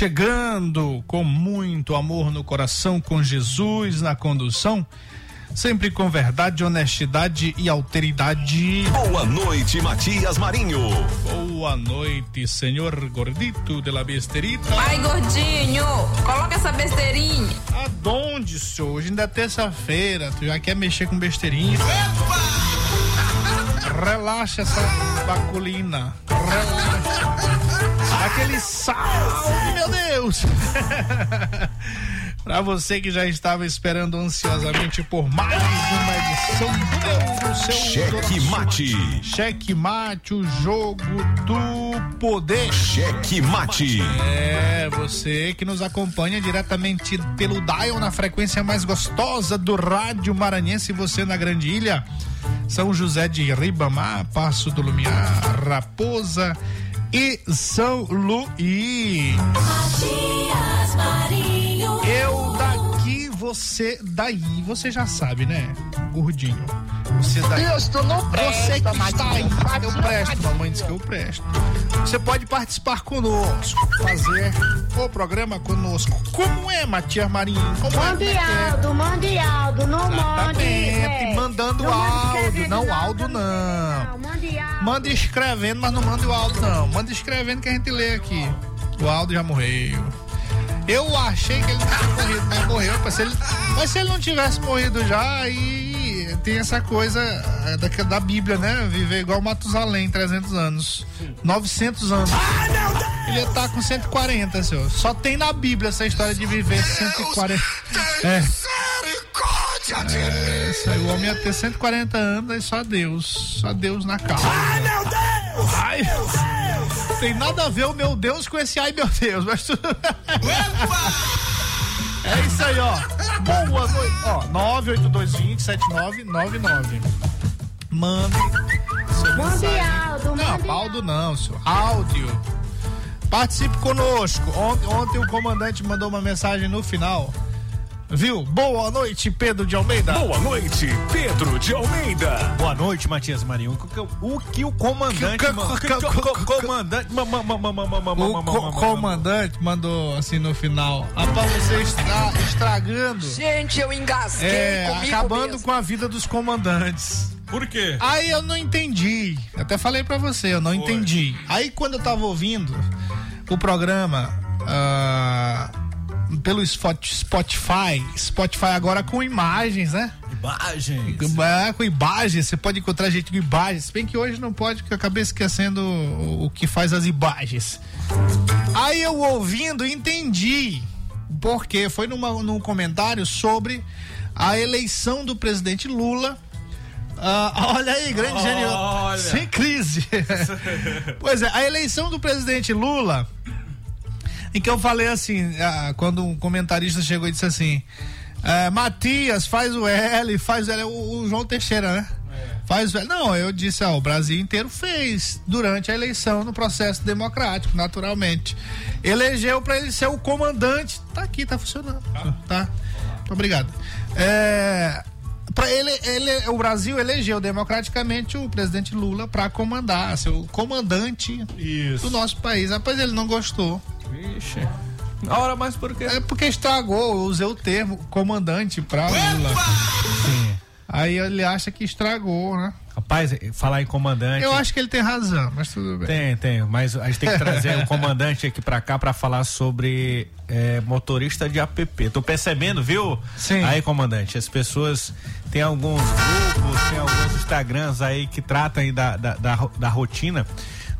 Chegando com muito amor no coração, com Jesus na condução, sempre com verdade, honestidade e alteridade. Boa noite, Matias Marinho. Boa noite, senhor gordito de la besterita. Vai, gordinho, coloca essa besteirinha. Aonde, senhor? Hoje ainda é terça-feira, tu já quer mexer com besteirinha? Relaxa essa baculina. Relaxa. Aquele salve, meu Deus! Para você que já estava esperando ansiosamente por mais uma edição do seu Cheque Mate. Cheque Mate, o jogo do poder. Cheque Mate. É, você que nos acompanha diretamente pelo Dial na frequência mais gostosa do rádio maranhense, você na Grande Ilha, São José de Ribamar, Passo do Lumiar, Raposa e São Luís. Matias Marinho. Eu daqui, você daí. Você já sabe, né? Gordinho. Você daí. Deus, tu não presta, Você que está aí, eu presto, mamãe diz que eu presto. Você pode participar conosco, fazer o programa conosco. Como é, Matias Marinho? Como Mande é? Aldo, mande Aldo, não mande. Exatamente, é. mandando Não mande áudio, não áudio não. Não, mande áudio. Manda escrevendo, mas não manda o áudio, não. Manda escrevendo que a gente lê aqui. O áudio já morreu. Eu achei que ele tinha morrido, mas morreu. Mas se ele, mas se ele não tivesse morrido já, aí tem essa coisa é, da, da Bíblia, né? Viver igual Matusalém, 300 anos. 900 anos. Ele estar com 140, senhor. Só tem na Bíblia essa história de viver 140. É. É, isso aí, o homem ia ter 140 anos, aí só Deus. Só Deus na causa. Ai, meu Deus! Ai, meu Deus! Tem nada a ver o meu Deus com esse ai, meu Deus, mas tudo. É isso aí, ó. Boa noite. Ó, 982207999. Mande. seu Mande mensagem. Aldo, Não, mande áudio não, senhor. Áudio. Participe conosco. Ontem, ontem o comandante mandou uma mensagem no final viu? Boa noite, Pedro de Almeida. Boa noite, Pedro de Almeida. Boa noite, Matias Marinho. O que o comandante comandante o comandante mandou assim no final. Rapaz, você está estragando. Gente, eu engasguei acabando com a vida dos comandantes. Por quê? Aí eu não entendi. Até falei para você, eu não entendi. Aí quando eu tava ouvindo o programa, pelo Spot- Spotify, Spotify agora com imagens, né? Imagens. É, com imagens, você pode encontrar gente com imagens. Se bem que hoje não pode, porque eu acabei esquecendo o, que faz as imagens. Aí eu ouvindo, entendi. Porque foi numa, num comentário sobre a eleição do presidente Lula. Ah, olha aí, grande gênio. Sem crise. pois é, a eleição do presidente Lula em que eu falei assim, ah, quando um comentarista chegou e disse assim, é, Matias, faz o L, faz o L, o, o João Teixeira, né? Faz o L. Não, eu disse, ó, o Brasil inteiro fez durante a eleição no processo democrático, naturalmente. Elegeu para ele ser o comandante. Tá aqui, tá funcionando. Tá. Muito obrigado. É, para ele, ele, o Brasil elegeu democraticamente o presidente Lula para comandar, ser o comandante Isso. do nosso país. Rapaz, ele não gostou. Vixe. Ora, mas por quê? É porque estragou, eu usei o termo comandante pra Lula. Sim. Aí ele acha que estragou, né? Rapaz, falar em comandante. Eu acho que ele tem razão, mas tudo bem. Tem, tem, mas a gente tem que trazer o comandante aqui pra cá pra falar sobre é, motorista de app. Tô percebendo, viu? Sim. Aí, comandante, as pessoas tem alguns grupos, tem alguns Instagrams aí que tratam aí da, da, da, da rotina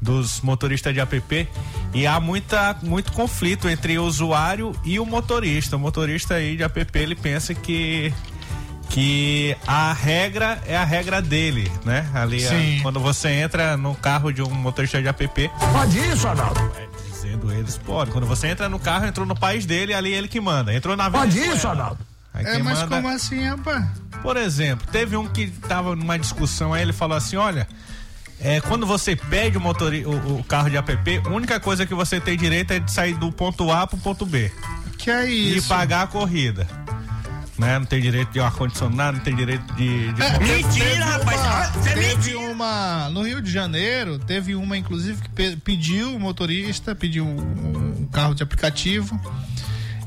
dos motoristas de app e há muita, muito conflito entre o usuário e o motorista. O motorista aí de app ele pensa que que a regra é a regra dele, né? Ali, a- quando você entra no carro de um motorista de app. Pode isso, Arnaldo? é, Dizendo eles, pode. Quando você entra no carro, entrou no país dele, ali ele que manda. Entrou na Pode isso, Arnaldo? Aí É, mas manda- como assim, rapaz? por exemplo, teve um que tava numa discussão aí, ele falou assim, olha, é, quando você pede o, motori o, o carro de app, a única coisa que você tem direito é de sair do ponto A pro ponto B Que é e isso? pagar a corrida. Né? Não tem direito de ar-condicionado, não tem direito de. de- É, teve- Mentira, teve rapaz. uma- Ah, é teve mentira. uma. No Rio de Janeiro, teve uma, inclusive, que pe- pediu o motorista, pediu um, um carro de aplicativo.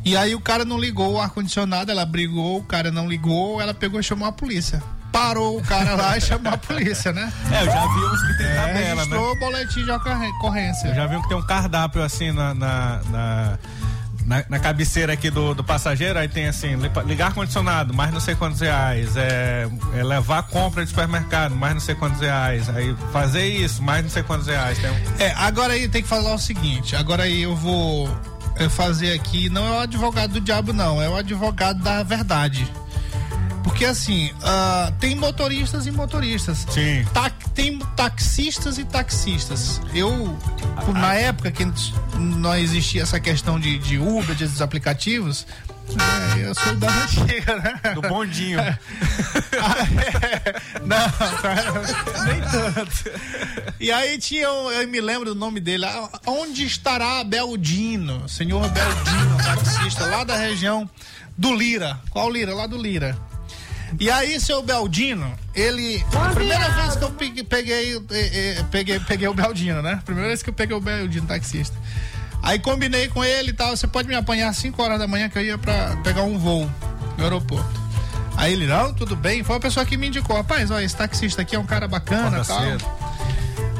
E aí o cara não ligou o ar-condicionado, ela brigou, o cara não ligou, ela pegou e chamou a polícia. Parou o cara lá e chamou a polícia, né? É, eu já vi uns que tem É, tabela, né? o boletim de ocorrê- Eu ocorrência. já vi um que tem um cardápio assim na. na, na... na- na cabeceira aqui do, do passageiro, aí tem assim, li- ligar ar-condicionado, mais não sei quantos reais, é, é levar compra de supermercado, mais não sei quantos reais, aí fazer isso, mais não sei quantos reais. Um- É, agora aí tem que falar o seguinte, agora aí eu vou fazer aqui, não é o advogado do diabo não, é o advogado da verdade. Porque assim, ah, tem motoristas e motoristas. Sim. Ta- tem taxistas e taxistas. Eu, por- na época que não existia essa questão de, de Uber, desses aplicativos, é, eu sou da antiga, né? Do bondinho. Não, nem tanto. E aí tinha, um- eu me lembro do nome dele, ah, onde estará Beldino, senhor Beldino, taxista lá da região do Lira. Qual Lira? Lá do Lira. E aí, seu Beldino, ele. A primeira vez que eu peguei, peguei, peguei, peguei o Beldino, né? Primeira vez que eu peguei o Beldino taxista. Aí combinei com ele e tal. Você pode me apanhar às 5 horas da manhã que eu ia pra pegar um voo no aeroporto. Aí ele, não, tudo bem. Foi uma pessoa que me indicou, rapaz, olha, esse taxista aqui é um cara bacana e tal. cedo.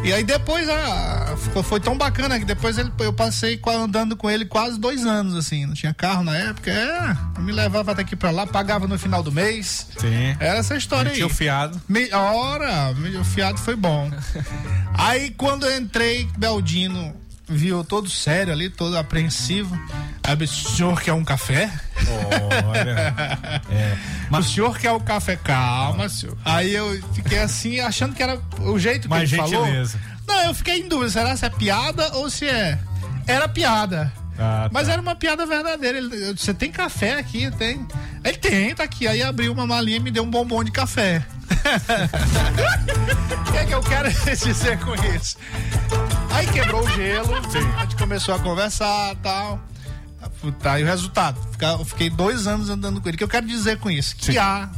E aí depois ah, ficou- foi tão bacana que depois ele, eu passei andando com ele quase dois anos, assim. Não tinha carro na época. É, me levava daqui pra lá, pagava no final do mês. Sim. Era essa história aí. Tinha o fiado. Me, ora, meu fiado foi bom. Aí quando eu entrei, Beldino viu todo sério ali, todo apreensivo. Aí o senhor quer um café? Olha. É. o senhor quer o café? Calma, senhor. Aí eu fiquei assim, achando que era o jeito que ele falou. gentileza. Não, eu fiquei em dúvida, será se é piada ou se é... Era piada. Ah, tá. Mas era uma piada verdadeira. Ele, Você tem café aqui? Tem. Ele tem, tá aqui. Aí abriu uma malinha e me deu um bombom de café. O que é que eu quero dizer com isso? Aí quebrou o gelo, a gente começou a conversar tal. Tá, e o resultado? Eu fiquei dois anos andando com ele. O que eu quero dizer com isso? Que há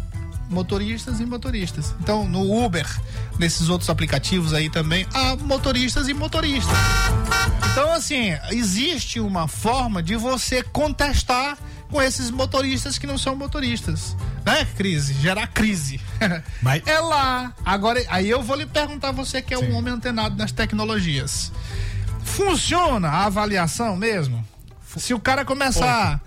motoristas e motoristas. Então, no Uber, nesses outros aplicativos aí também, há motoristas e motoristas. Então, assim, existe uma forma de você contestar com esses motoristas que não são motoristas. Né, crise? Gerar crise. Mas- É lá. Agora, aí eu vou lhe perguntar, você que é um homem antenado nas tecnologias. Funciona a avaliação mesmo? Se o cara começar.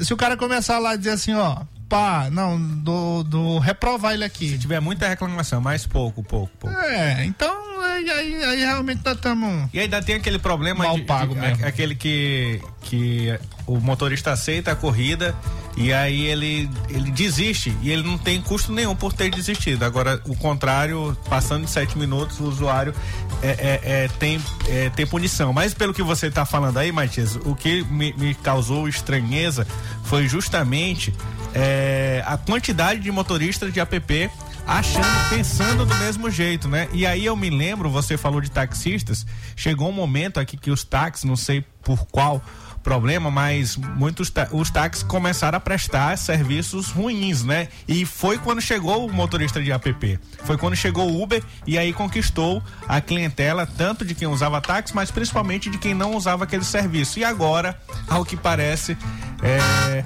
Se o cara começar lá e dizer assim, ó, pá, não, do, do reprovar ele aqui. Se tiver muita reclamação, mais pouco, pouco, pouco. É, então e aí, aí realmente nós estamos. E ainda tem aquele problema Mal de, pago de- mesmo. aquele que, que o motorista aceita a corrida e aí ele, ele desiste e ele não tem custo nenhum por ter desistido. Agora, o contrário, passando de sete minutos, o usuário é, é- é, tem, é, tem punição. Mas pelo que você está falando aí, Matias, o que me, me causou estranheza foi justamente é, a quantidade de motoristas de app achando, pensando do mesmo jeito, né? E aí eu me lembro, você falou de taxistas, chegou um momento aqui que os táxis, não sei por qual problema, mas muitos os táxis começaram a prestar serviços ruins, né? E foi quando chegou o motorista de app. Foi quando chegou o Uber e aí conquistou a clientela tanto de quem usava táxi, mas principalmente de quem não usava aquele serviço. E agora, ao que parece, é,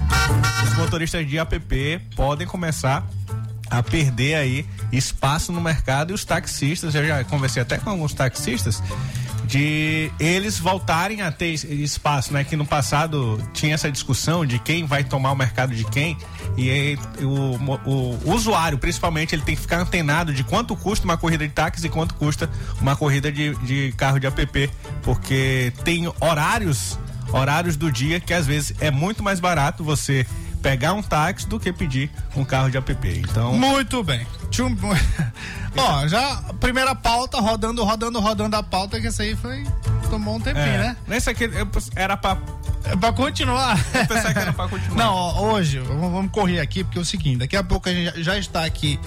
os motoristas de app podem começar a perder aí espaço no mercado e os taxistas, eu já conversei até com alguns taxistas, de eles voltarem a ter es- espaço, né? Que no passado tinha essa discussão de quem vai tomar o mercado de quem e aí o, o usuário, principalmente, ele tem que ficar antenado de quanto custa uma corrida de táxi e quanto custa uma corrida de, de carro de app, porque tem horários, horários do dia que às vezes é muito mais barato você pegar um táxi do que pedir um carro de app. Então, Muito bem. Tchum- Ó, já primeira pauta, rodando, rodando, rodando a pauta, que essa aí foi. Tomou um tempinho, é, né? nesse aqui era pra. É pra continuar. Eu pensava que era pra continuar. Não, ó, hoje, vamos, vamos correr aqui, porque é o seguinte, daqui a pouco a gente já- está aqui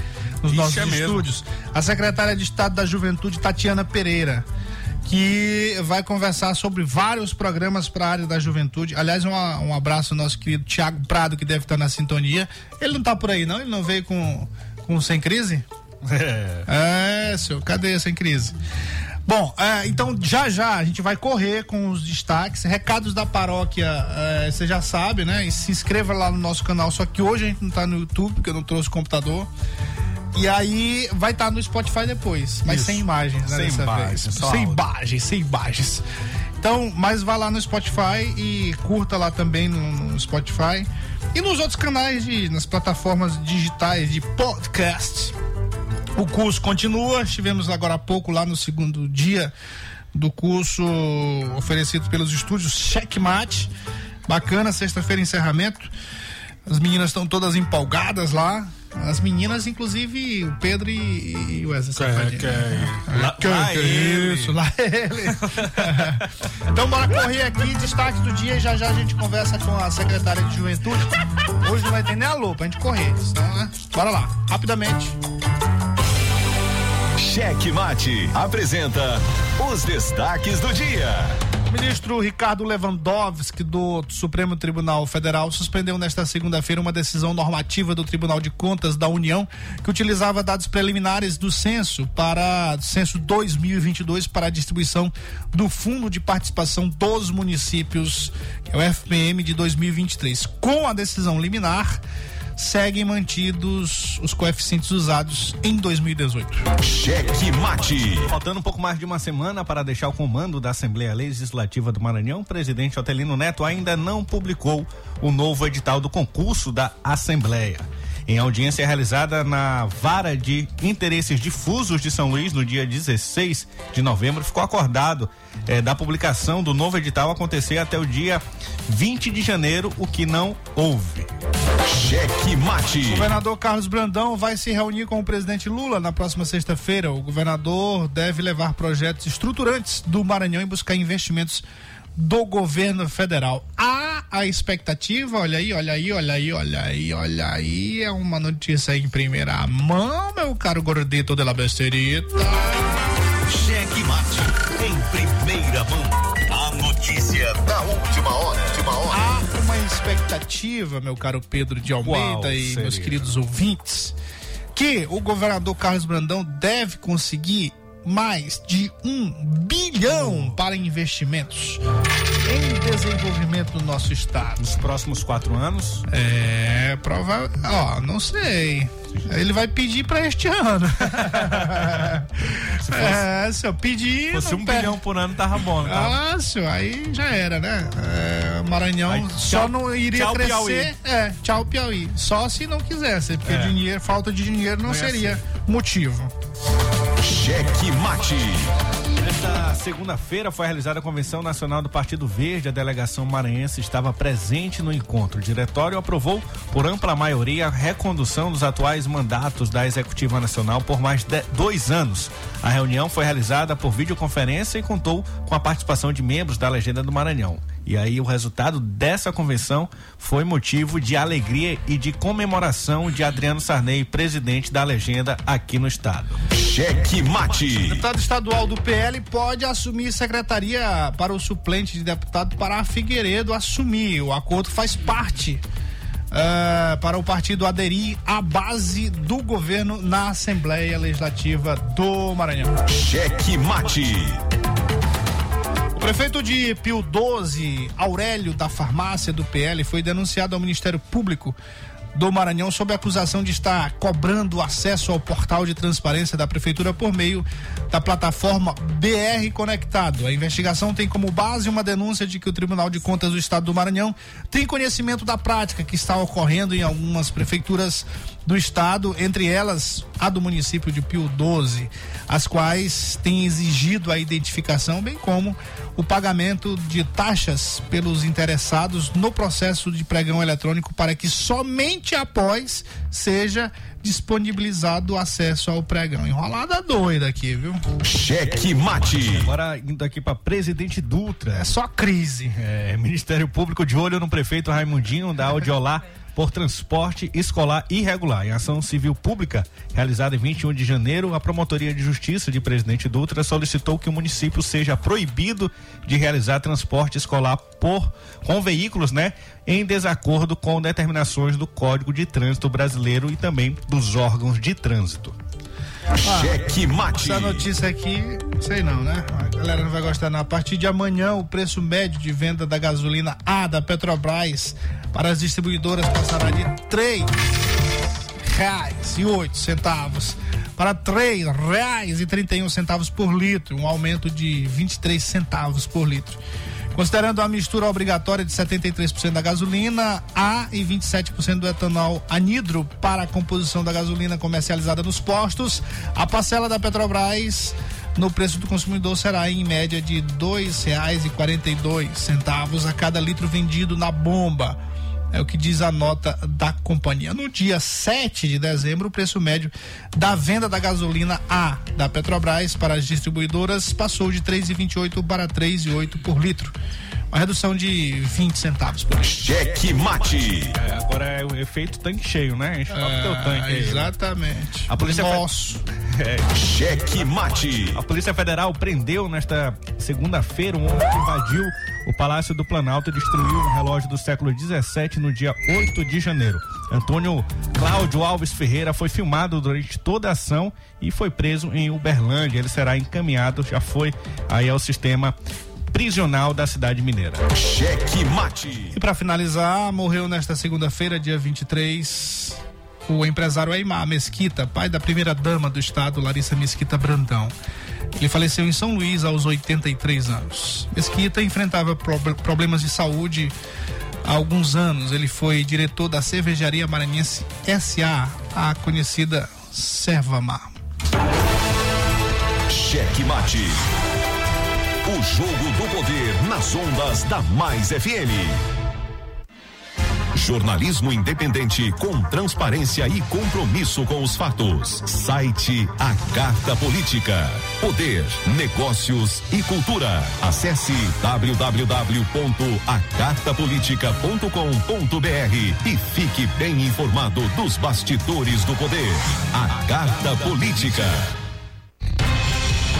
nos Ixi, nossos é estúdios, a secretária de Estado da Juventude, Tatiana Pereira, que vai conversar sobre vários programas para a área da juventude. Aliás, um, um abraço ao nosso querido Tiago Prado, que deve estar na sintonia. Ele não tá por aí, não? Ele não veio com, com Sem Crise? É, senhor, cadê sem crise? Bom, é, então já já a gente vai correr com os destaques, recados da paróquia, é, você já sabe, né? E se inscreva lá no nosso canal, só que hoje a gente não tá no YouTube, porque eu não trouxe o computador. E aí vai estar no Spotify depois, mas Isso. sem imagens, né? Sem dessa imagens, Sem imagens, sem imagens. Então, mas vá lá no Spotify e curta lá também no, no Spotify. E nos outros canais, de, nas plataformas digitais de podcast. O curso continua, estivemos agora há pouco lá no segundo dia do curso oferecido pelos estúdios Checkmate. Bacana, sexta-feira encerramento. As meninas estão todas empolgadas lá. As meninas, inclusive, o Pedro e, e o Wesley Safadinho. Lá, Que, lá que ele. isso, lá ele. então bora correr aqui, destaque do dia e já já a gente conversa com a secretária de juventude. Hoje não vai ter nem alô pra gente correr, senão, né? Bora lá, rapidamente. Cheque Mate apresenta os destaques do dia. Ministro Ricardo Lewandowski do Supremo Tribunal Federal suspendeu nesta segunda-feira uma decisão normativa do Tribunal de Contas da União que utilizava dados preliminares do censo para censo 2022 para a distribuição do Fundo de Participação dos Municípios, que é o FPM de 2023. Com a decisão liminar, seguem mantidos os coeficientes usados em 2018. Cheque Mate. Faltando um pouco mais de uma semana para deixar o comando da Assembleia Legislativa do Maranhão, o presidente Otelino Neto ainda não publicou o novo edital do concurso da Assembleia. Em audiência realizada na Vara de Interesses Difusos de São Luís, no dia 16 de novembro, ficou acordado eh, da publicação do novo edital acontecer até o dia 20 de janeiro, o que não houve. Cheque Mate. O governador Carlos Brandão vai se reunir com o presidente Lula na próxima sexta-feira. O governador deve levar projetos estruturantes do Maranhão e buscar investimentos do governo federal. Há a expectativa, olha aí, olha aí, olha aí, olha aí, olha aí, é uma notícia em primeira mão, meu caro gordito de la besterita. Cheque Mate. Em primeira mão. A notícia da última hora. Última hora. Há uma expectativa, meu caro Pedro de Almeida Qual e meus seria? queridos ouvintes, que o governador Carlos Brandão deve conseguir mais de um bilhão para investimentos em desenvolvimento do nosso estado. Nos próximos quatro anos, É, provável. Ó, não sei. Ele vai pedir para este ano. é, se eu pedir. se fosse um perde. bilhão por ano, tava bom, tá? Ah, senhor, aí já era, né? É, o Maranhão Aí, só tchau- não iria tchau, crescer. Piauí. É, tchau Piauí. Só se não quisesse, porque É. dinheiro, falta de dinheiro não, Não ia seria ser. motivo. Cheque Mate. Nesta segunda-feira foi realizada a Convenção Nacional do Partido Verde. A delegação maranhense estava presente no encontro. O diretório aprovou, por ampla maioria, a recondução dos atuais mandatos da Executiva Nacional por mais de dois anos. A reunião foi realizada por videoconferência e contou com a participação de membros da Legenda do Maranhão. E aí o resultado dessa convenção foi motivo de alegria e de comemoração de Adriano Sarney, presidente da legenda aqui no estado. Cheque Mate. Deputado estadual do PL pode assumir secretaria para o suplente de deputado Pará Figueiredo assumir. O acordo faz parte uh, para o partido aderir à base do governo na Assembleia Legislativa do Maranhão. Cheque Mate. O prefeito de Pio 12, Aurélio da Farmácia do PL, foi denunciado ao Ministério Público do Maranhão sob acusação de estar cobrando acesso ao portal de transparência da prefeitura por meio da plataforma BR Conectado. A investigação tem como base uma denúncia de que o Tribunal de Contas do Estado do Maranhão tem conhecimento da prática que está ocorrendo em algumas prefeituras do estado, entre elas a do município de Pio 12, as quais têm exigido a identificação, bem como o pagamento de taxas pelos interessados no processo de pregão eletrônico para que somente após seja disponibilizado o acesso ao pregão. Enrolada doida aqui, viu? Cheque Mate. Agora indo aqui para presidente Dutra. É só crise. É, Ministério Público de olho no prefeito Raimundinho da Audiolá por transporte escolar irregular. Em ação civil pública realizada em 21 de janeiro, a Promotoria de Justiça de Presidente Dutra solicitou que o município seja proibido de realizar transporte escolar por com veículos, né, em desacordo com determinações do Código de Trânsito Brasileiro e também dos órgãos de trânsito. Cheque Mate. Essa notícia aqui, sei não, né? A galera não vai gostar não. A partir de amanhã, o preço médio de venda da gasolina A da Petrobras para as distribuidoras passará de três reais e oito centavos para três reais e trinta e um centavos por litro, um aumento de 23 centavos por litro. Considerando a mistura obrigatória de 73% da gasolina A e 27% do etanol anidro para a composição da gasolina comercializada nos postos, a parcela da Petrobras no preço do consumidor será em média de R$ 2,42 a cada litro vendido na bomba. É o que diz a nota da companhia. No dia 7 de dezembro, o preço médio da venda da gasolina A da Petrobras para as distribuidoras passou de 3,28 para 3,8 por litro. Uma redução de 20 centavos por litro. Cheque Mate. É, agora é o efeito tanque cheio, né? Enche logo teu tanque aí. exatamente. A polícia Nosso. Cheque Mate. A Polícia Federal prendeu nesta segunda-feira um homem que invadiu o Palácio do Planalto e destruiu um relógio do século 17 no dia 8 de janeiro. Antônio Cláudio Alves Ferreira foi filmado durante toda a ação e foi preso em Uberlândia. Ele será encaminhado, já foi aí ao sistema prisional da cidade mineira. Cheque Mate. E para finalizar, morreu nesta segunda-feira, dia 23, o empresário Aymar Mesquita, pai da primeira dama do estado, Larissa Mesquita Brandão. Ele faleceu em São Luís aos 83 anos. Mesquita enfrentava prob- problemas de saúde há alguns anos. Ele foi diretor da cervejaria maranhense SA, a conhecida Servamar. Cheque Mate. O jogo do poder nas ondas da Mais FM. Jornalismo independente com transparência e compromisso com os fatos. Site A Carta Política. Poder, negócios e cultura. Acesse www.acartapolitica.com.br e fique bem informado dos bastidores do poder. A Carta Política.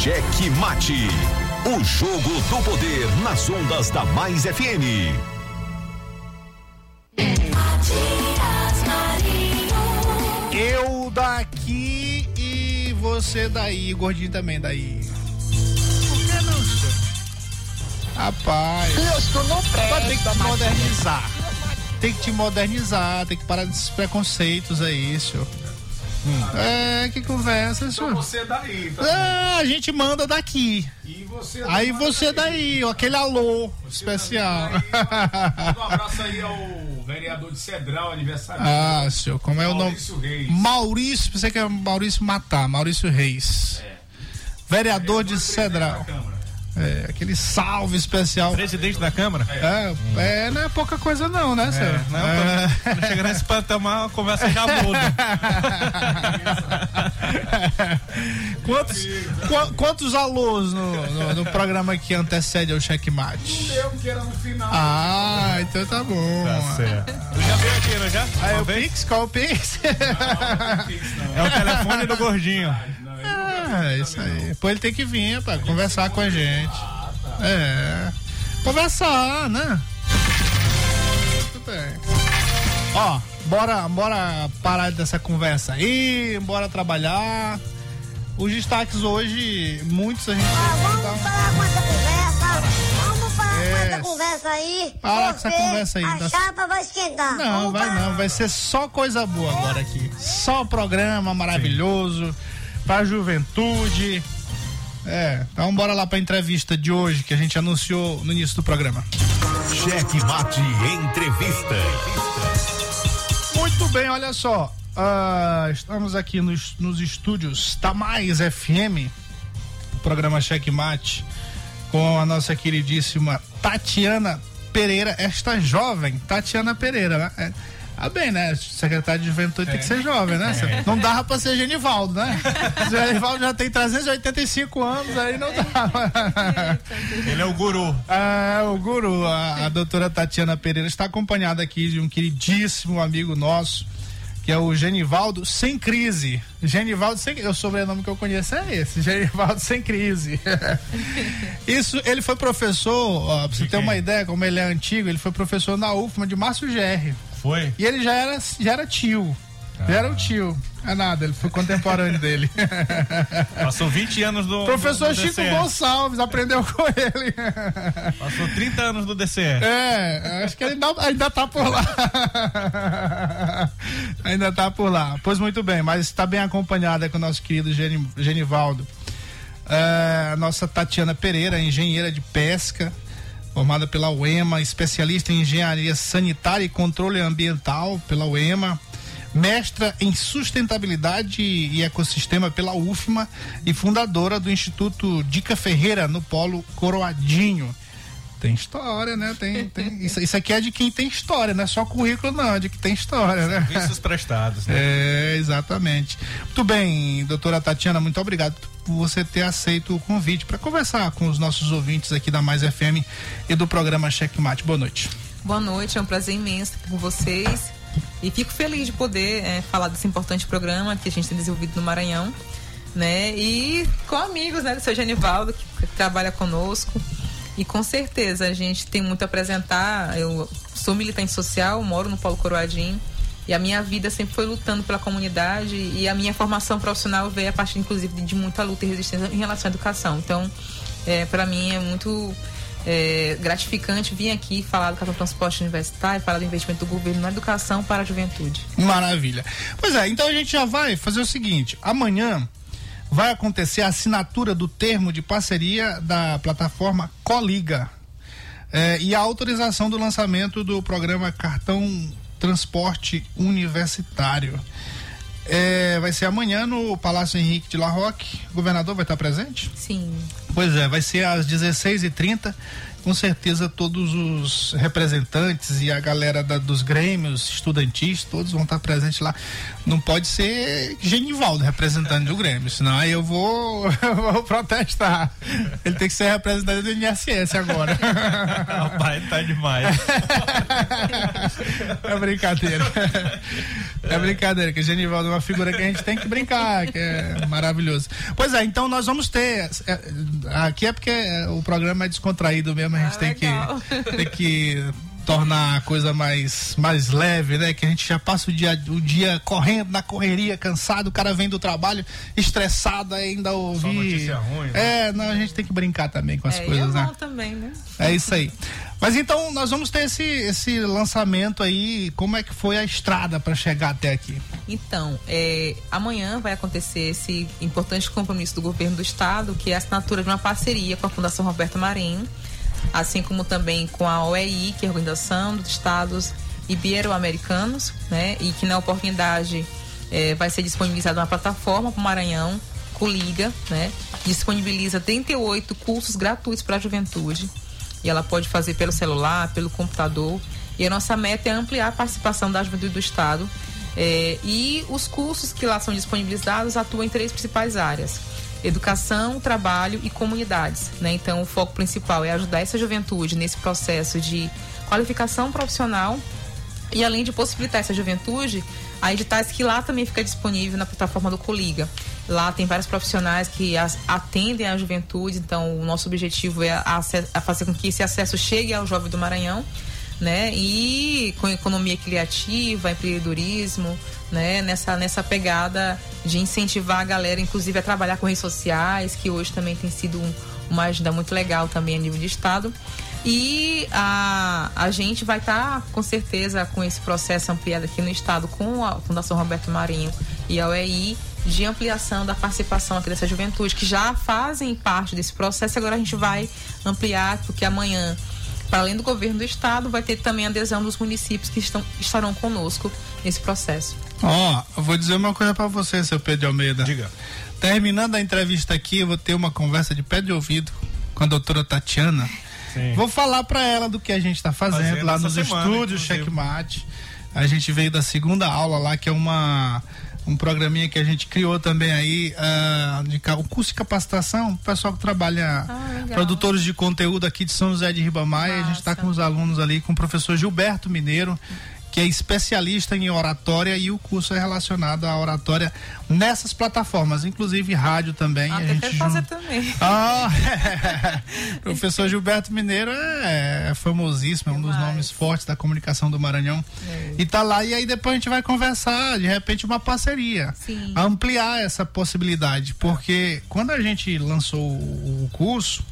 Cheque Mate. O jogo do poder nas ondas da Mais FM. Matias Marinho. Eu daqui e você daí, gordinho também daí. Por que não, senhor? Rapaz. Isso não Vai ter que presta, te modernizar. Tem que te modernizar, tem que parar desses preconceitos aí, senhor. É, que conversa, senhor. Você daí, tá? É, a gente manda daqui. E você Aí você daí, ó, aquele alô especial. Um abraço aí ao vereador de Cedral, aniversário. Ah, senhor, como é o nome? Maurício Reis. Maurício, você que é Maurício Matar, Maurício Reis. Vereador de Cedral. É, aquele salve especial. Presidente da Câmara? É, é, não é pouca coisa não, né, senhor? não, É. quando chega nesse patamar, a conversa já muda. quantos, qua- quantos alôs no, no, no programa que antecede ao checkmate? Eu que era no final. Ah, então tá bom. certo. Tu já veio aqui, não já? Aí Uma o? Pix, qual o Pix? É o telefone do gordinho. É, isso aí. Pô, ele tem que vir pra conversar com a gente. É. Conversar, né? Muito bem. Ó, bora, bora parar dessa conversa aí, bora trabalhar. Os destaques hoje, muitos a gente. Ah, vamos dar um- parar com essa conversa. Vamos parar com essa conversa aí. Para com essa conversa aí, A das- chapa vai esquentar. Não, Vamos vai parar. não, vai ser só coisa boa agora aqui. Só programa maravilhoso pra juventude. É, então bora lá pra entrevista de hoje que a gente anunciou no início do programa. Cheque Mate Entrevista. Muito bem, olha só. ah, estamos aqui nos, nos estúdios da Mais FM, o programa Cheque Mate, com a nossa queridíssima Tatiana Pereira, esta jovem Tatiana Pereira, né? É, ah, bem, né? Secretário de Juventude tem que ser jovem, né? Não dava pra ser Genivaldo, né? Genivaldo já tem 385 anos, aí não dava. Ele é o guru. Ah, o guru, a, a doutora Tatiana Pereira está acompanhada aqui de um queridíssimo amigo nosso, que é o Genivaldo Sem Crise. Genivaldo Sem O sobrenome que eu conheço é esse, Genivaldo Sem Crise. Isso, ele foi professor, ó, pra você ter uma ideia, como ele é antigo, ele foi professor na UFMA de Márcio Gerri. Foi? E ele já era, já era tio. Já era o tio. É nada, ele foi contemporâneo dele. Passou 20 anos do. Professor do Chico DCE. Gonçalves aprendeu com ele. Passou 30 anos do DCE. É, acho que ele ainda, ainda tá por lá. ainda tá por lá. Pois muito bem, mas está bem acompanhada com o nosso querido Geni- Genivaldo. É, a nossa Tatiana Pereira, engenheira de pesca, formada pela UEMA, especialista em engenharia sanitária e controle ambiental pela UEMA, mestra em sustentabilidade e ecossistema pela UFMA e fundadora do Instituto Dica Ferreira no Polo Coroadinho. Tem história, né? Tem, tem... Isso, isso aqui é de quem tem história, não é só currículo, não, é de que tem história, né? Serviços prestados, né? É, exatamente. Muito bem, doutora Tatiana, muito obrigado por você ter aceito o convite para conversar com os nossos ouvintes aqui da Mais FM e do programa Checkmate. Boa noite. Boa noite, é um prazer imenso estar com vocês. E fico feliz de poder é, falar desse importante programa que a gente tem desenvolvido no Maranhão, né? E com amigos, né, do seu Genivaldo, que, que trabalha conosco. E com certeza a gente tem muito a apresentar. Eu sou militante social, moro no Polo Coroadinho. E a minha vida sempre foi lutando pela comunidade e a minha formação profissional veio a partir, inclusive, de muita luta e resistência em relação à educação. Então, é, para mim é muito é, gratificante vir aqui falar do cartão transporte universitário, falar do investimento do governo na educação para a juventude. Maravilha. Pois é, então a gente já vai fazer o seguinte: amanhã vai acontecer a assinatura do termo de parceria da plataforma Coliga eh, e a autorização do lançamento do programa Cartão Transporte Universitário. Eh, vai ser amanhã no Palácio Henrique de La Roque. O governador vai estar presente? Sim. Pois é, vai ser às 16h30, com certeza todos os representantes e a galera da- dos grêmios estudantis, todos vão estar presentes lá. Não pode ser Genivaldo representante do Grêmio, senão aí eu vou, eu vou protestar. Ele tem que ser representante do INSS agora. Rapaz, tá demais. É brincadeira. É brincadeira, que Genivaldo é uma figura que a gente tem que brincar, que é maravilhoso. Pois é, então nós vamos ter. é, Aqui é porque é, o programa é descontraído mesmo, a gente Ah, tem, que, tem que tornar a coisa mais, mais leve, né? Que a gente já passa o dia, o dia correndo na correria, cansado, o cara vem do trabalho estressado ainda ouvir. notícia ruim, né? É, não, a gente tem que brincar também com as É, e coisas, é né? também, né? É isso aí. Mas então nós vamos ter esse, esse lançamento aí. Como é que foi a estrada para chegar até aqui? Então, é, amanhã vai acontecer esse importante compromisso do governo do estado, que é a assinatura de uma parceria com a Fundação Roberto Marinho, assim como também com a OEI, que é a Organização dos Estados Ibero-Americanos, né? E que na oportunidade é, vai ser disponibilizada uma plataforma para o Maranhão, Coliga, né? Disponibiliza 38 cursos gratuitos para a juventude. E ela pode fazer pelo celular, pelo computador. E a nossa meta é ampliar a participação da juventude do Estado. É, e os cursos que lá são disponibilizados atuam em três principais áreas: educação, trabalho e comunidades. Né? Então, o foco principal é ajudar essa juventude nesse processo de qualificação profissional e além de possibilitar essa juventude, há editais que lá também fica disponível na plataforma do Coliga. Lá tem vários profissionais que atendem a juventude, então o nosso objetivo é a, a fazer com que esse acesso chegue ao jovem do Maranhão, né? E com economia criativa, empreendedorismo, né? Nessa, nessa pegada de incentivar a galera, inclusive, a trabalhar com redes sociais, que hoje também tem sido um- uma agenda muito legal também a nível de estado. E a, a gente vai estar, com certeza, com esse processo ampliado aqui no Estado, com a Fundação Roberto Marinho e a OEI, de ampliação da participação aqui dessa juventude, que já fazem parte desse processo. Agora a gente vai ampliar, porque amanhã, para além do governo do Estado, vai ter também a adesão dos municípios que estão, estarão conosco nesse processo. Ó, eu vou dizer uma coisa para você, seu Pedro de Almeida. Diga. Terminando a entrevista aqui, eu vou ter uma conversa de pé de ouvido com a doutora Tatiana. Sim. Vou falar para ela do que a gente está fazendo, Fazendo lá nos semana, estúdios inclusive. Checkmate. A gente veio da segunda aula lá, que é uma um programinha que a gente criou também aí, ah, de, o curso de capacitação, o pessoal que trabalha, Ah, produtores de conteúdo aqui de São José de Ribamar, a gente está com os alunos ali, com o professor Gilberto Mineiro, que é especialista em oratória e o curso é relacionado à oratória nessas plataformas, inclusive rádio também. a Até gente fazer também. ah, professor Gilberto Mineiro é, é famosíssimo, é um dos Demais. nomes fortes da comunicação do Maranhão. É. E tá lá, e aí depois a gente vai conversar, de repente, uma parceria. Sim. Ampliar essa possibilidade. Porque quando a gente lançou o o curso,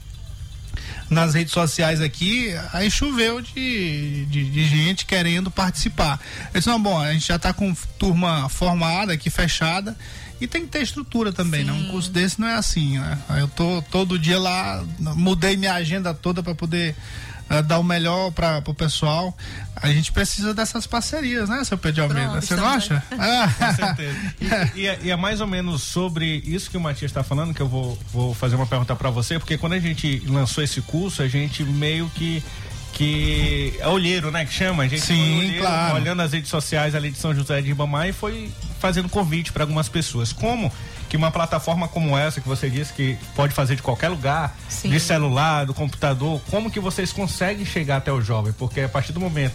nas redes sociais aqui, aí choveu de, de, de gente querendo participar. Eu disse, não, bom, a gente já está com turma formada aqui, fechada, e tem que ter estrutura também, né? Um Sim. curso desse não é assim, né? Eu tô todo dia lá, mudei minha agenda toda para poder eh, dar o melhor para o pessoal. A gente precisa dessas parcerias, né, seu Pedro Almeida? Pronto, Você não acha? Ah, certeza. E, e é, e é mais ou menos sobre isso que o Matias está falando que eu vou, vou fazer uma pergunta para você, porque quando a gente lançou esse curso, a gente meio que que é olheiro, né, que chama, a gente Sim, olheiro, claro. olhando as redes sociais ali de São José de Ribamar e foi fazendo convite para algumas pessoas. Como que uma plataforma como essa que você disse que pode fazer de qualquer lugar, Sim. de celular, do computador, como que vocês conseguem chegar até o jovem? Porque a partir do momento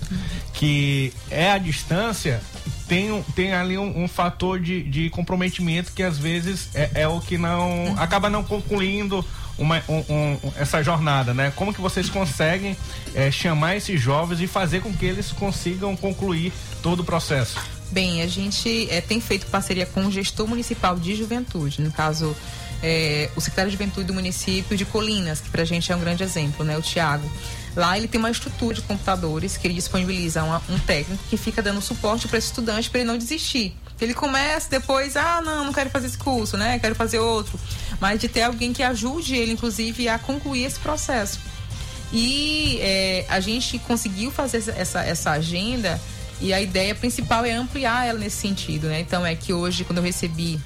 que é a distância, tem, tem ali um, um fator de, de comprometimento que às vezes é, é o que não acaba não concluindo uma, um- um- essa jornada, né? Como que vocês conseguem é, chamar esses jovens e fazer com que eles consigam concluir todo o processo? Bem, a gente eh, tem feito parceria com o gestor municipal de juventude, no caso, eh, o secretário de juventude do município de Colinas, que pra gente é um grande exemplo, né? O Tiago. Lá ele tem uma estrutura de computadores que ele disponibiliza uma- um técnico que fica dando suporte para esse estudante para ele não desistir. Ele começa depois, ah, não, não quero fazer esse curso, né? Quero fazer outro. Mas de ter alguém que ajude ele, inclusive, a concluir esse processo. E é, a gente conseguiu fazer essa, essa agenda e a ideia principal é ampliar ela nesse sentido, né? Então é que hoje, quando eu recebi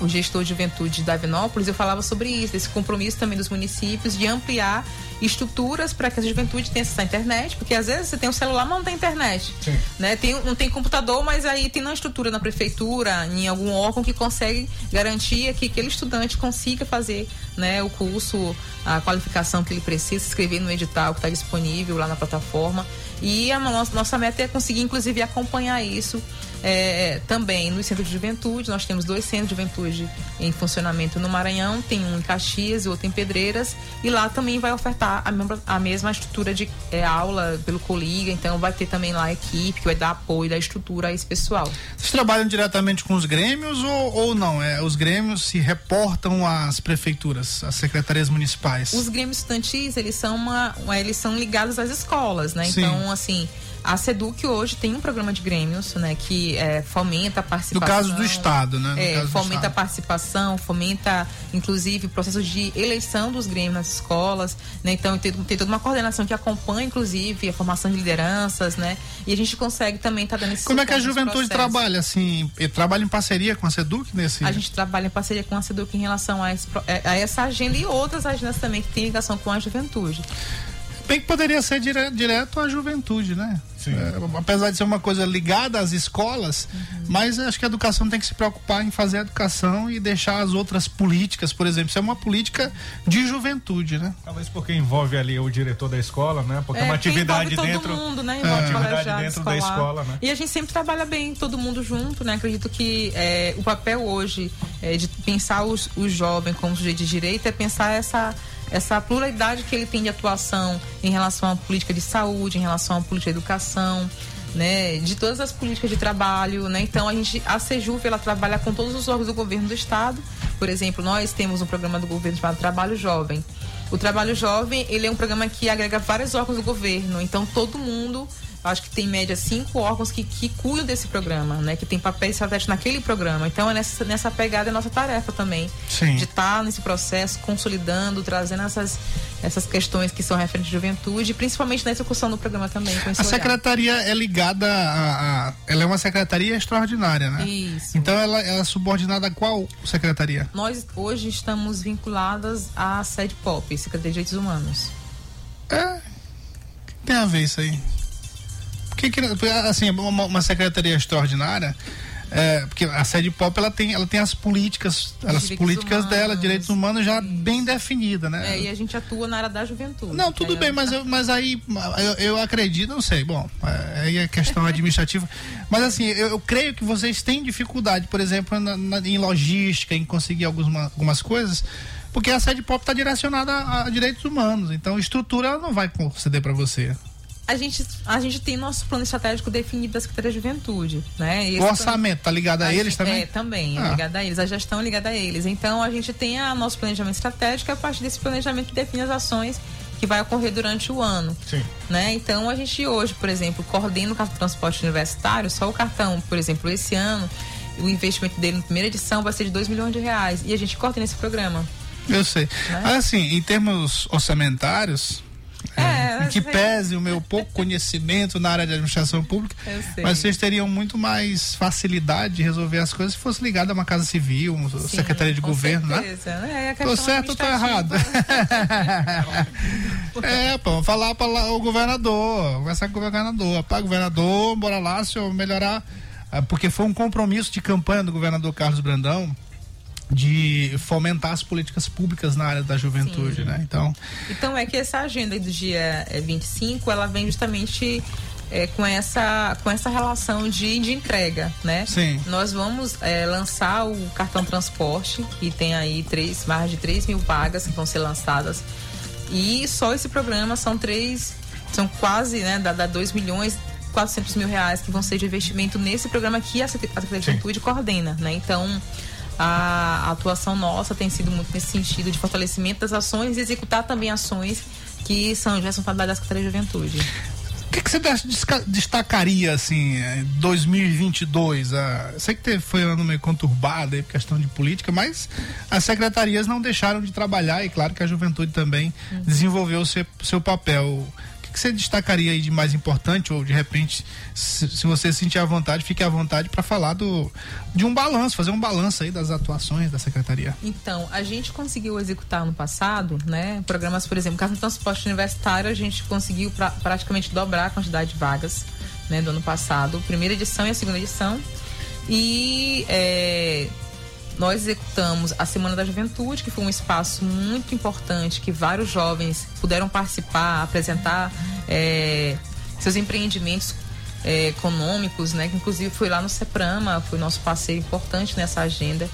o gestor de juventude de Davinópolis, eu falava sobre isso, esse compromisso também dos municípios de ampliar estruturas para que a juventude tenha acesso à internet, porque às vezes você tem um celular, mas não tem internet. Né? Tem, não tem computador, mas aí tem uma estrutura na prefeitura, em algum órgão que consegue garantir que aquele estudante consiga fazer né, o curso, a qualificação que ele precisa, se inscrever no edital que está disponível lá na plataforma. E a nossa, nossa meta é conseguir, inclusive, acompanhar isso é, também no centro de juventude. Nós temos dois centros de juventude em funcionamento no Maranhão, tem um em Caxias e outro em Pedreiras. E lá também vai ofertar a, mesma- a mesma estrutura de é, aula pelo Coliga. Então vai ter também lá a equipe que vai dar apoio da estrutura a esse pessoal. Vocês trabalham diretamente com os grêmios ou, ou não? É, os grêmios se reportam às prefeituras, às secretarias municipais? Os grêmios estudantis, eles são uma, uma- eles são ligados às escolas, né? Sim. Então, assim, a Seduc hoje tem um programa de grêmios, né, que é, fomenta a No participação. caso do Estado, né? No É, fomenta a Estado. participação, fomenta, inclusive, o processo de eleição dos grêmios nas escolas, né? Então, tem, tem toda uma coordenação que acompanha, inclusive, a formação de lideranças, né? E a gente consegue também estar dando esse Como é que a juventude trabalha, assim? e Trabalha em parceria com a SEDUC nesse... A gente trabalha em parceria com a Seduc em relação a, esse é, a essa agenda e outras agendas também que têm ligação com a juventude. Bem que poderia ser dire- direto à juventude, né? É, apesar de ser uma coisa ligada às escolas, Uhum. mas acho que a educação tem que se preocupar em fazer a educação e deixar as outras políticas, por exemplo, isso é uma política de juventude, né? Talvez porque envolve ali o diretor da escola, né? Porque é uma atividade envolve dentro. todo mundo, né? É. Envolve o Atividade colegiado dentro da escolar. escola, né? E a gente sempre trabalha bem, todo mundo junto, né? Acredito que é, o papel hoje é, de pensar os, o jovem como sujeito de direito é pensar essa essa pluralidade que ele tem de atuação em relação à política de saúde, em relação à política de educação, né, de todas as políticas de trabalho, né? Então a gente a Sejuv ela trabalha com todos os órgãos do governo do estado. Por exemplo, nós temos um programa do governo chamado Trabalho Jovem. O Trabalho Jovem, ele é um programa que agrega vários órgãos do governo. Então todo mundo acho que tem em média cinco órgãos que, que cuidam desse programa, né? Que tem papel estratégico naquele programa. Então é nessa, nessa pegada é nossa tarefa também. Sim. De estar nesse processo, consolidando, trazendo essas, essas questões que são referentes de juventude, principalmente na execução do programa também. A olhar. secretaria é ligada a, a- Ela é uma secretaria extraordinária, né? Isso. Então ela, ela é subordinada a qual secretaria? Nós hoje estamos vinculadas à sede POP, Secretaria de Direitos Humanos. É. Tem a ver isso aí. Porque, que- porque, assim, uma, uma secretaria extraordinária. é, porque a sede pop ela tem, ela tem as políticas, as Direitos políticas humanos. dela, direitos humanos já bem definidas, né? É, e a gente atua na área da juventude. Não, tudo que bem, mas, eu, mas aí eu, eu acredito, não sei, bom, é, aí é questão administrativa. Mas assim, eu, eu creio que vocês têm dificuldade, por exemplo, na- na- em logística, em conseguir algumas, algumas coisas, porque a sede pop está direcionada a, a direitos humanos, então estrutura ela não vai conceder para você. A gente, a gente tem nosso plano estratégico definido da Secretaria de Juventude, né? O orçamento tá ligado a, A eles gente- também? É, também, Ah. é ligada a eles. A gestão é ligada a eles. Então, a gente tem a nosso planejamento estratégico, e a partir desse planejamento que define as ações que vai ocorrer durante o ano. Sim. Né? Então, a gente hoje, por exemplo, coordena o cartão de transporte universitário, só o cartão, por exemplo, esse ano, o investimento dele na primeira edição vai ser de 2 milhões de reais. E a gente coordena esse programa. Eu sei. Né? Assim, em termos orçamentários, É, em que eu pese o meu pouco conhecimento na área de administração pública, Eu mas vocês teriam muito mais facilidade de resolver as coisas se fosse ligado a uma casa civil, uma Sim, secretaria de governo, né? certeza, né? É Tô certo ou tô errado? é, pô, falar para o governador, conversar com o governador, pá, governador, bora lá, senhor, melhorar, ah, porque foi um compromisso de campanha do governador Carlos Brandão de fomentar as políticas públicas na área da juventude, Sim. né? Então, Então é que essa agenda do dia eh, 25, ela vem justamente eh, com, essa, com essa relação de, de entrega, né? Sim. Nós vamos eh, lançar o cartão transporte, que tem aí três, mais de 3 mil vagas que vão ser lançadas. E só esse programa são três, são quase, né, dá, dá 2 milhões 400 mil reais que vão ser de investimento nesse programa que a Secretaria de Juventude coordena, né? Então, a, a atuação nossa tem sido muito nesse sentido de fortalecimento das ações e executar também ações que são de responsabilidade da Secretaria de Juventude. O que, que você destacaria, assim, em 2022? Ah, sei que teve, foi um ano meio conturbado aí por questão de política, mas as secretarias não deixaram de trabalhar e claro que a juventude também desenvolveu o seu, seu papel. Que, você destacaria aí de mais importante ou de repente, se, se você sentir à vontade, fique à vontade para falar do de um balanço, fazer um balanço aí das atuações da secretaria. Então, a gente conseguiu executar no passado, né, programas, por exemplo, caso no transporte universitário, a gente conseguiu pra, praticamente dobrar a quantidade de vagas, né, do ano passado, primeira edição e a segunda edição. E é, nós executamos a Semana da Juventude, que foi um espaço muito importante, que vários jovens puderam participar, apresentar é, seus empreendimentos é, econômicos, né? Inclusive foi lá no Seprama, foi nosso parceiro importante nessa agenda.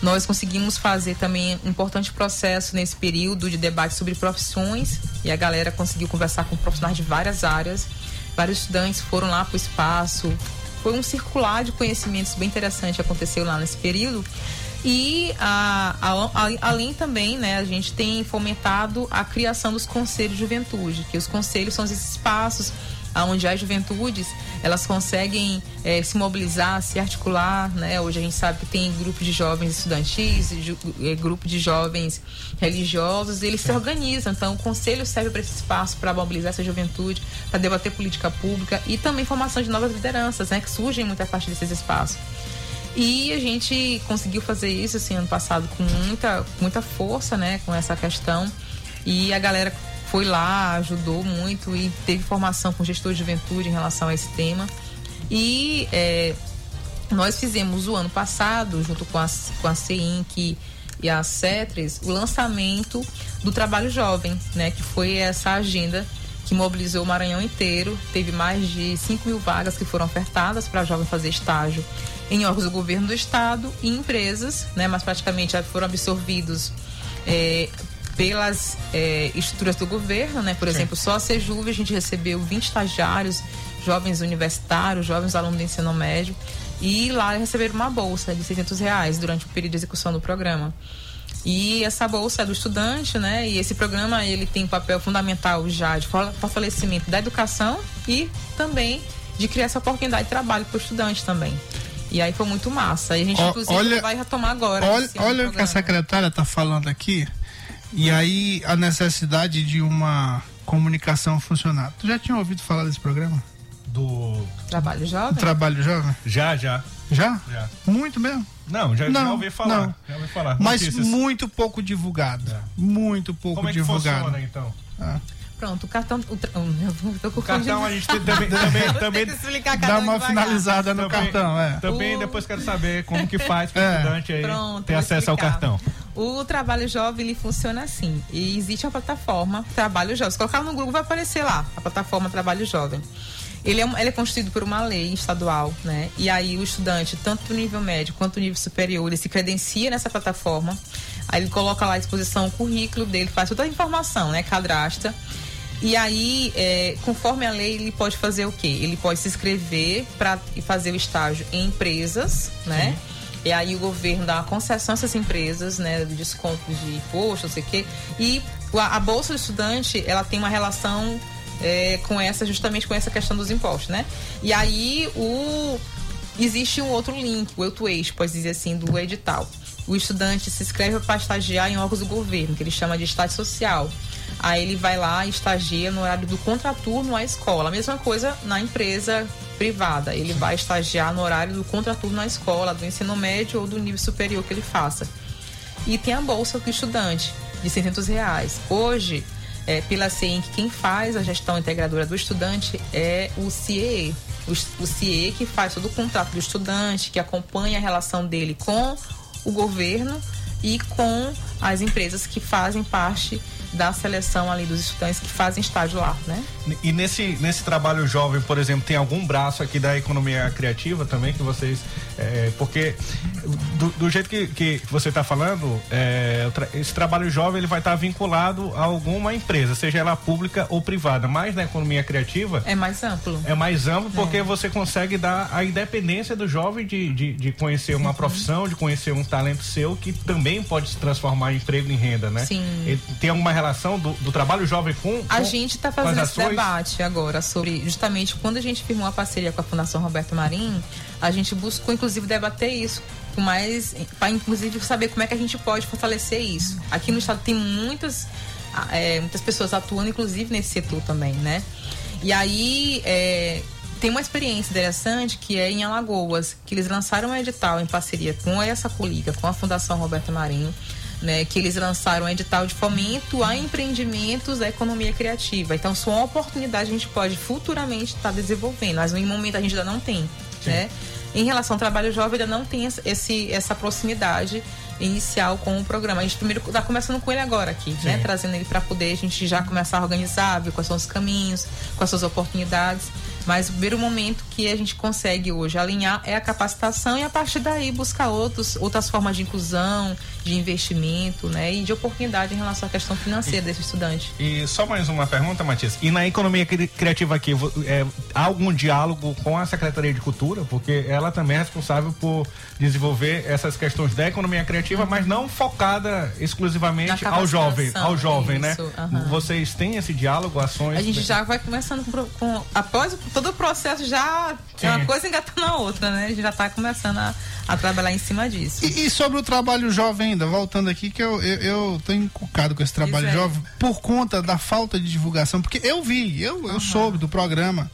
Nós conseguimos fazer também um importante processo nesse período de debate sobre profissões e a galera conseguiu conversar com profissionais de várias áreas. Vários estudantes foram lá para o espaço, foi um circular de conhecimentos bem interessante que aconteceu lá nesse período. E a, a, a, além também, né, a gente tem fomentado a criação dos conselhos de juventude, que os conselhos são esses espaços onde as juventudes elas conseguem eh, se mobilizar, se articular, né? Hoje a gente sabe que tem grupos de jovens estudantis, ju, eh, grupo de jovens religiosos, e eles se organizam. Então o conselho serve para esse espaço para mobilizar essa juventude, para debater política pública e também formação de novas lideranças, né? Que surgem muito a partir desses espaços. E a gente conseguiu fazer isso assim ano passado com muita, muita força, né, com essa questão. E a galera foi lá, ajudou muito e teve formação com gestor de juventude em relação a esse tema. E é, nós fizemos o ano passado, junto com a, com a CEINC e a CETRES, o lançamento do Trabalho Jovem, né, que foi essa agenda que mobilizou o Maranhão inteiro. Teve mais de 5 mil vagas que foram ofertadas para jovem fazer estágio em órgãos do governo do estado e empresas, né, mas praticamente foram absorvidos é, pelas é, estruturas do governo, né? Por Sim. exemplo, só a Sejuve a gente recebeu 20 estagiários, jovens universitários, jovens alunos do ensino médio, e lá receberam uma bolsa de 600 reais durante o período de execução do programa. E essa bolsa é do estudante, né? E esse programa ele tem um papel fundamental já de fortalecimento da educação e também de criar essa oportunidade de trabalho para o estudante também. E aí foi muito massa. E a gente, inclusive, olha, vai retomar agora. Olha, olha o que a secretária está falando aqui. E aí a necessidade de uma comunicação funcionar. Tu já tinha ouvido falar desse programa? Do Trabalho Jovem? Trabalho Jovem? Já, já. Já? Já. Muito mesmo? Não, já, não, já ouvi falar. Não. Já ouvi falar. Mas Notícias. muito pouco divulgado. É. Muito pouco Como é que divulgado. Funciona, então? Ah. Pronto, o cartão. O, tra... o cartão a gente tem, também. também, também dá uma finalizada no também, cartão, é. Também o... depois quero saber como que faz para o é. estudante aí Pronto, ter acesso ao cartão. O Trabalho Jovem ele funciona assim. E existe uma plataforma Trabalho Jovem. Se colocar no Google vai aparecer lá a plataforma Trabalho Jovem. Ele é, ele é constituído por uma lei estadual, né? E aí o estudante, tanto do nível médio quanto do nível superior, ele se credencia nessa plataforma. Aí ele coloca lá à disposição o currículo dele, faz toda a informação, né? Cadastra. E aí, é, conforme a lei, ele pode fazer o quê? Ele pode se inscrever para fazer o estágio em empresas, né? Sim e aí o governo dá uma concessão a essas empresas, né, de desconto de imposto, não sei o quê. E a, bolsa do estudante, ela tem uma relação é, com essa, justamente com essa questão dos impostos, né? E aí o existe um outro link, o eixo, pode dizer assim, do edital. O estudante se inscreve para estagiar em órgãos do governo, que ele chama de estágio social. Aí ele vai lá e estagia no horário do contraturno à escola. A mesma coisa na empresa privada. Ele vai estagiar no horário do contraturno na escola, do ensino médio ou do nível superior que ele faça. E tem a bolsa do estudante, de 600 reais. Hoje, é, pela CIENC, quem faz a gestão integradora do estudante é o CIE. O, o CIE que faz todo o contrato do estudante, que acompanha a relação dele com o governo e com as empresas que fazem parte da seleção ali dos estudantes que fazem estágio lá, né? E nesse, nesse trabalho jovem, por exemplo, tem algum braço aqui da economia criativa também que vocês. É, porque do, do, jeito que, que você está falando, é, esse trabalho jovem ele vai estar tá vinculado a alguma empresa, seja ela pública ou privada. Mas na economia criativa. É mais amplo. É mais amplo porque é. você consegue dar a independência do jovem de, de, de conhecer uma uhum. profissão, de conhecer um talento seu que também pode se transformar em emprego em renda, né? Sim. Ele tem alguma relação do, do trabalho jovem com, com a gente está fazendo esse debate agora sobre justamente quando a gente firmou a parceria com a Fundação Roberto Marinho, a gente buscou inclusive debater isso com mais para inclusive saber como é que a gente pode fortalecer isso. Aqui no estado tem muitas é, muitas pessoas atuando, inclusive, nesse setor também, né? E aí, é, tem uma experiência interessante que é em Alagoas, que eles lançaram um edital em parceria com essa coliga, com a Fundação Roberto Marinho, né, que eles lançaram um edital de fomento a empreendimentos da economia criativa. Então, isso é uma oportunidade a gente pode futuramente estar desenvolvendo, mas no momento a gente ainda não tem, né? Em relação ao trabalho jovem, ainda não tem esse- esse, essa proximidade inicial com o programa. A gente primeiro está começando com ele agora aqui, né? Trazendo ele para poder a gente já começar a organizar, ver quais são os caminhos, quais são as oportunidades. Mas o primeiro momento que a gente consegue hoje alinhar é a capacitação e a partir daí buscar outros, outras formas de inclusão, de investimento, né? E de oportunidade em relação à questão financeira desse estudante. E só mais uma pergunta, Matias. E na economia cri- criativa aqui, é, há algum diálogo com a Secretaria de Cultura? Porque ela também é responsável por desenvolver essas questões da economia criativa, mas não focada exclusivamente Na ao jovem, ao jovem, né? isso, aham. Vocês têm esse diálogo, ações? A gente já vai começando com, com- após todo o processo já é uma Sim. coisa engatando a outra, né? A gente já está começando a, a trabalhar em cima disso. E, e sobre o trabalho jovem ainda, voltando aqui, que eu, eu, eu tô encucado com esse trabalho é. jovem por conta da falta de divulgação, porque eu vi, eu, eu soube do programa,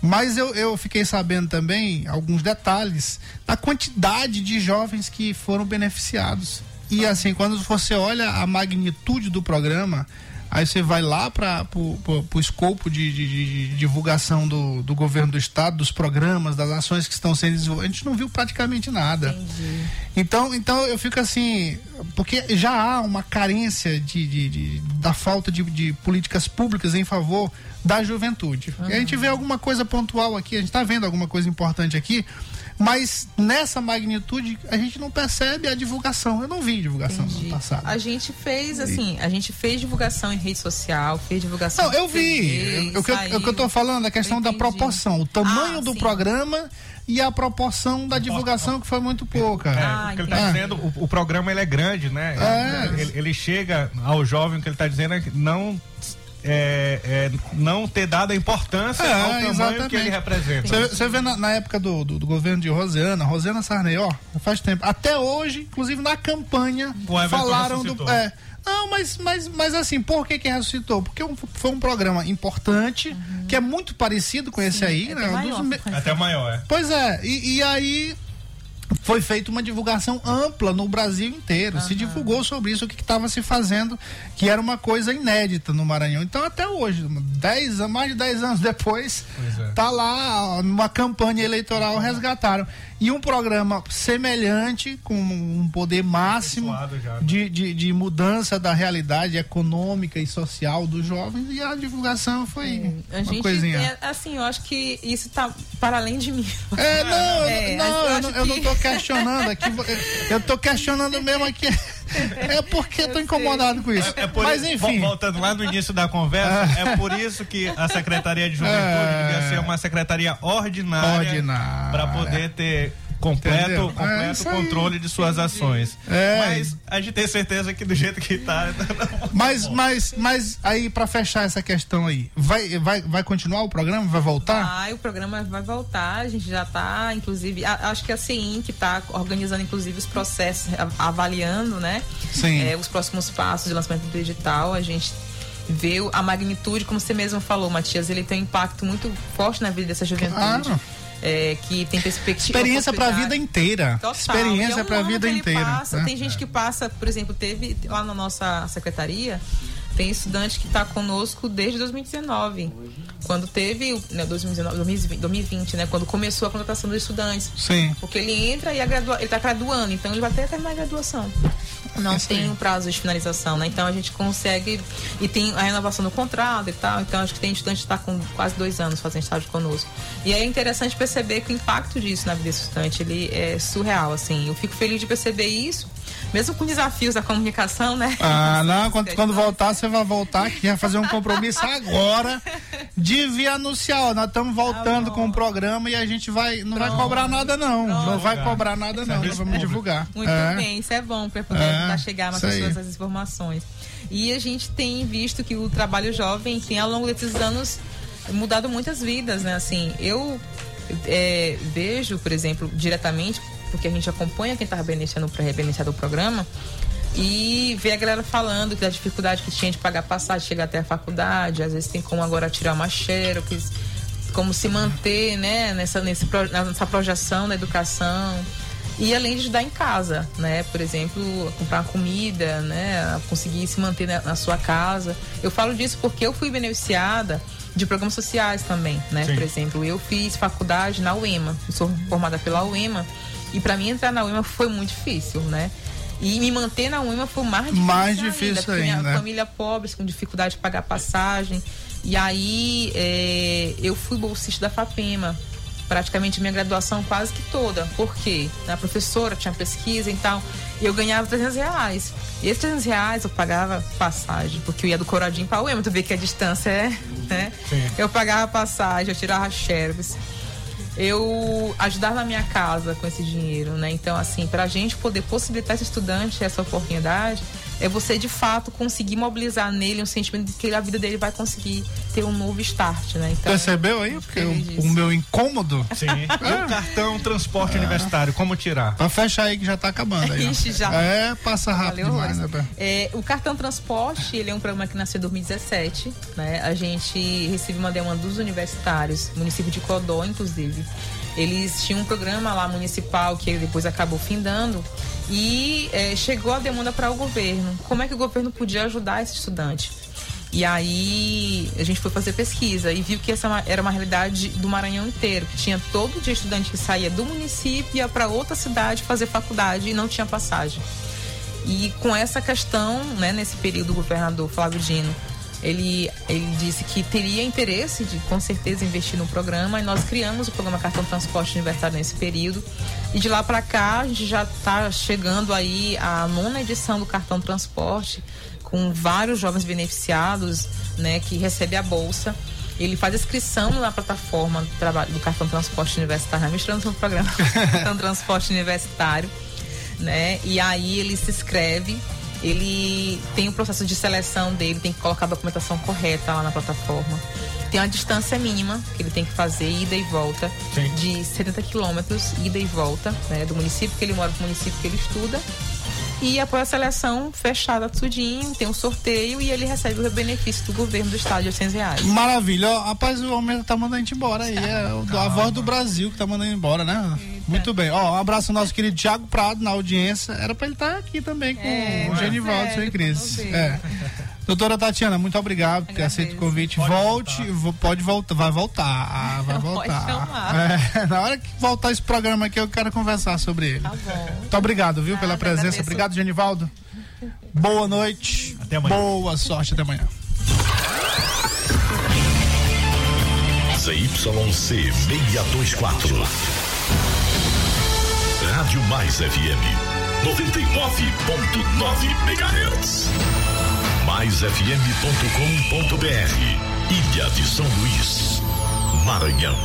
mas eu, eu fiquei sabendo também alguns detalhes da quantidade de jovens que foram beneficiados. E assim, quando você olha a magnitude do programa, aí você vai lá para o escopo de, de- de- divulgação do, do governo do estado, dos programas, das ações que estão sendo desenvolvidas, a gente não viu praticamente nada. Então, então eu fico assim, porque já há uma carência de, de- de- da falta de, de políticas públicas em favor da juventude. E a gente vê alguma coisa pontual aqui, a gente está vendo alguma coisa importante aqui, mas nessa magnitude a gente não percebe a divulgação. Eu não vi divulgação no ano Entendi. passado. A gente fez, assim, a gente fez divulgação em rede social, fez divulgação. Não, eu vi. O que eu, eu tô falando é a questão da proporção, o tamanho Ah, do sim. programa e a proporção da divulgação que foi muito pouca. É, Ah, o que ele está entendi. dizendo, o, o programa ele é grande, né? É. Ele, ele chega ao jovem, o que ele está dizendo é que não, é, é, não ter dado a importância É, ao tamanho que exatamente. ele representa. Você, vê na, na época do, do, do governo de Rosiana, Rosiana Sarney, ó, faz tempo. Até hoje, inclusive na campanha, falaram do. É, não, mas, mas, mas assim, por que que ressuscitou? Porque um- foi um programa importante, que é muito parecido com esse aí, é né? maior. dos Até maior, é. Pois é, e, e aí foi feita uma divulgação ampla no Brasil inteiro. Se divulgou sobre isso, o que estava se fazendo, que era uma coisa inédita no Maranhão. Então, até hoje, dez, mais de 10 anos depois, Pois é. tá lá numa campanha eleitoral resgataram. E um programa semelhante, com um poder máximo né? de, de, de mudança da realidade econômica e social dos jovens, e a divulgação foi A uma gente, coisinha. é, assim, eu acho que isso tá para além de mim. É, não, É, eu, não, eu eu, não, eu não tô questionando aqui. Eu tô questionando mesmo aqui. É porque eu tô incomodado com isso. É por Mas isso- enfim. vo- Voltando lá no início da conversa, é por isso que a Secretaria de Juventude É. devia ser uma secretaria ordinária Ordinária. para poder ter completo? É completo aí. controle de suas ações. É. Mas a gente tem certeza que do jeito que tá. Mas, mas, mas aí, pra fechar essa questão aí, vai, vai, vai continuar o programa? Vai voltar? Ah, o programa vai voltar, a gente já está, inclusive, a- acho que a CEIN que está organizando, inclusive, os processos, avaliando, né? Sim. É, os próximos passos de lançamento do edital, a gente vê a magnitude, como você mesmo falou, Matias, ele tem um impacto muito forte na vida dessa juventude. Claro. É, que tem perspectiva. Experiência pra possibilidade. vida inteira. Total. Experiência é um pra ano vida inteira. passa. né? Tem gente que passa, por exemplo, teve lá na nossa secretaria, tem estudante que está conosco desde 2019. Quando teve, né, 2019, 2020, 2020, né? Quando começou a contratação dos estudantes. Sim. Porque ele entra e a gradua, ele está graduando, então ele vai até terminar a graduação. Não Isso tem um prazo de finalização, né? Então a gente consegue. E tem a renovação do contrato e tal. Então acho que tem estudante que está com quase dois anos fazendo estágio conosco. E é interessante perceber que o impacto disso na vida do estudante ele é surreal, assim. Eu fico feliz de perceber isso, mesmo com desafios da comunicação, né? Ah, não, quando, quando voltar, você vai voltar aqui, vai fazer um compromisso agora de vir anunciar, ó, nós estamos voltando Tá com o programa e a gente vai, não vai cobrar nada não, não vai cobrar nada não, nós vamos divulgar. Muito É. bem, isso é bom para poder É, chegar mais pessoas às informações. E a gente tem visto que o trabalho jovem tem ao longo desses anos mudado muitas vidas, né? Assim, eu é, vejo, por exemplo, diretamente, porque a gente acompanha quem está beneficiando para beneficiar do programa, e ver a galera falando da dificuldade que tinha de pagar passagem, chegar até a faculdade, às vezes tem como agora tirar uma xerox, como se manter, né, nessa, nesse, nessa projeção da educação. E além de ajudar em casa, né? Por exemplo, comprar comida, né? Conseguir se manter na, na sua casa. Eu falo disso porque eu fui beneficiada de programas sociais também, né? Sim. Por exemplo, eu fiz faculdade na UEMA, sou formada pela UEMA, e para mim entrar na UEMA foi muito difícil, né? E me manter na UEMA foi mais difícil Mais ainda, difícil porque minha ainda. família pobre, com dificuldade de pagar passagem. E aí é, eu fui bolsista da FAPEMA, praticamente minha graduação quase que toda. Por quê? A professora tinha pesquisa e tal. E eu ganhava 300 reais. E esses 300 reais eu pagava passagem, porque eu ia do Coradinho para o UEMA. Tu vê que a distância é, né? Sim. Eu pagava passagem, eu tirava xerox. Eu ajudava na minha casa com esse dinheiro, né? Então, assim, pra gente poder possibilitar esse estudante essa oportunidade, é você de fato conseguir mobilizar nele um sentimento de que a vida dele vai conseguir ter um novo start, né? Então, Percebeu aí? Porque o, o meu incômodo. Sim. E o cartão transporte universitário, como tirar? Pra fechar aí que já tá acabando aí. Ixi, já. É, passa rápido Valeu demais, né? É, o cartão transporte, ele é um programa que nasceu em 2017, né? A gente recebe uma demanda dos universitários, município de Codó, inclusive. Eles tinham um programa lá municipal que depois acabou findando e é, chegou a demanda para o governo. Como é que o governo podia ajudar esse estudante? E aí a gente foi fazer pesquisa e viu que essa era uma realidade do Maranhão inteiro, que tinha todo dia estudante que saía do município ia para outra cidade fazer faculdade e não tinha passagem. E com essa questão, né, nesse período, o governador Flávio Dino, ele, ele disse que teria interesse de, com certeza, investir no programa e nós criamos o programa Cartão Transporte Universitário nesse período. E de lá para cá, a gente já está chegando aí à nona edição do Cartão Transporte, com vários jovens beneficiados, né, que recebem a bolsa. Ele faz inscrição na plataforma do, trabalho, do Cartão Transporte Universitário, né, misturando o programa Cartão Transporte Universitário né? E aí ele se inscreve, ele tem o processo de seleção dele, tem que colocar a documentação correta lá na plataforma. Tem uma distância mínima que ele tem que fazer, ida e volta, Sim. de 70 quilômetros, ida e volta, né? Do município que ele mora pro município que ele estuda. E após a seleção fechada tudinho, tem um sorteio e ele recebe o benefício do governo do estado de 800 reais. Maravilha. Ó, rapaz, o homem tá mandando a gente embora aí. É o- a voz do Brasil que tá mandando embora, né? Muito bem. Ó, um abraço ao nosso querido Thiago Prado na audiência. Era pra ele estar aqui também com É, o Genivaldo, sério, seu Cris. É. Doutora Tatiana, muito obrigado por ter aceito o convite. Volte, vo- pode voltar, vai voltar. Ah, vai Pode voltar. chamar. É, na hora que voltar esse programa aqui, eu quero conversar sobre ele. Tá bom. Muito obrigado, viu, pela presença. agradeço. Obrigado, Genivaldo. Boa noite. Até amanhã. Boa sorte, até amanhã. ZYC 624. Rádio Mais FM 99.9 MHz. MaisFM.com.br. Ilha de São Luís, Maranhão.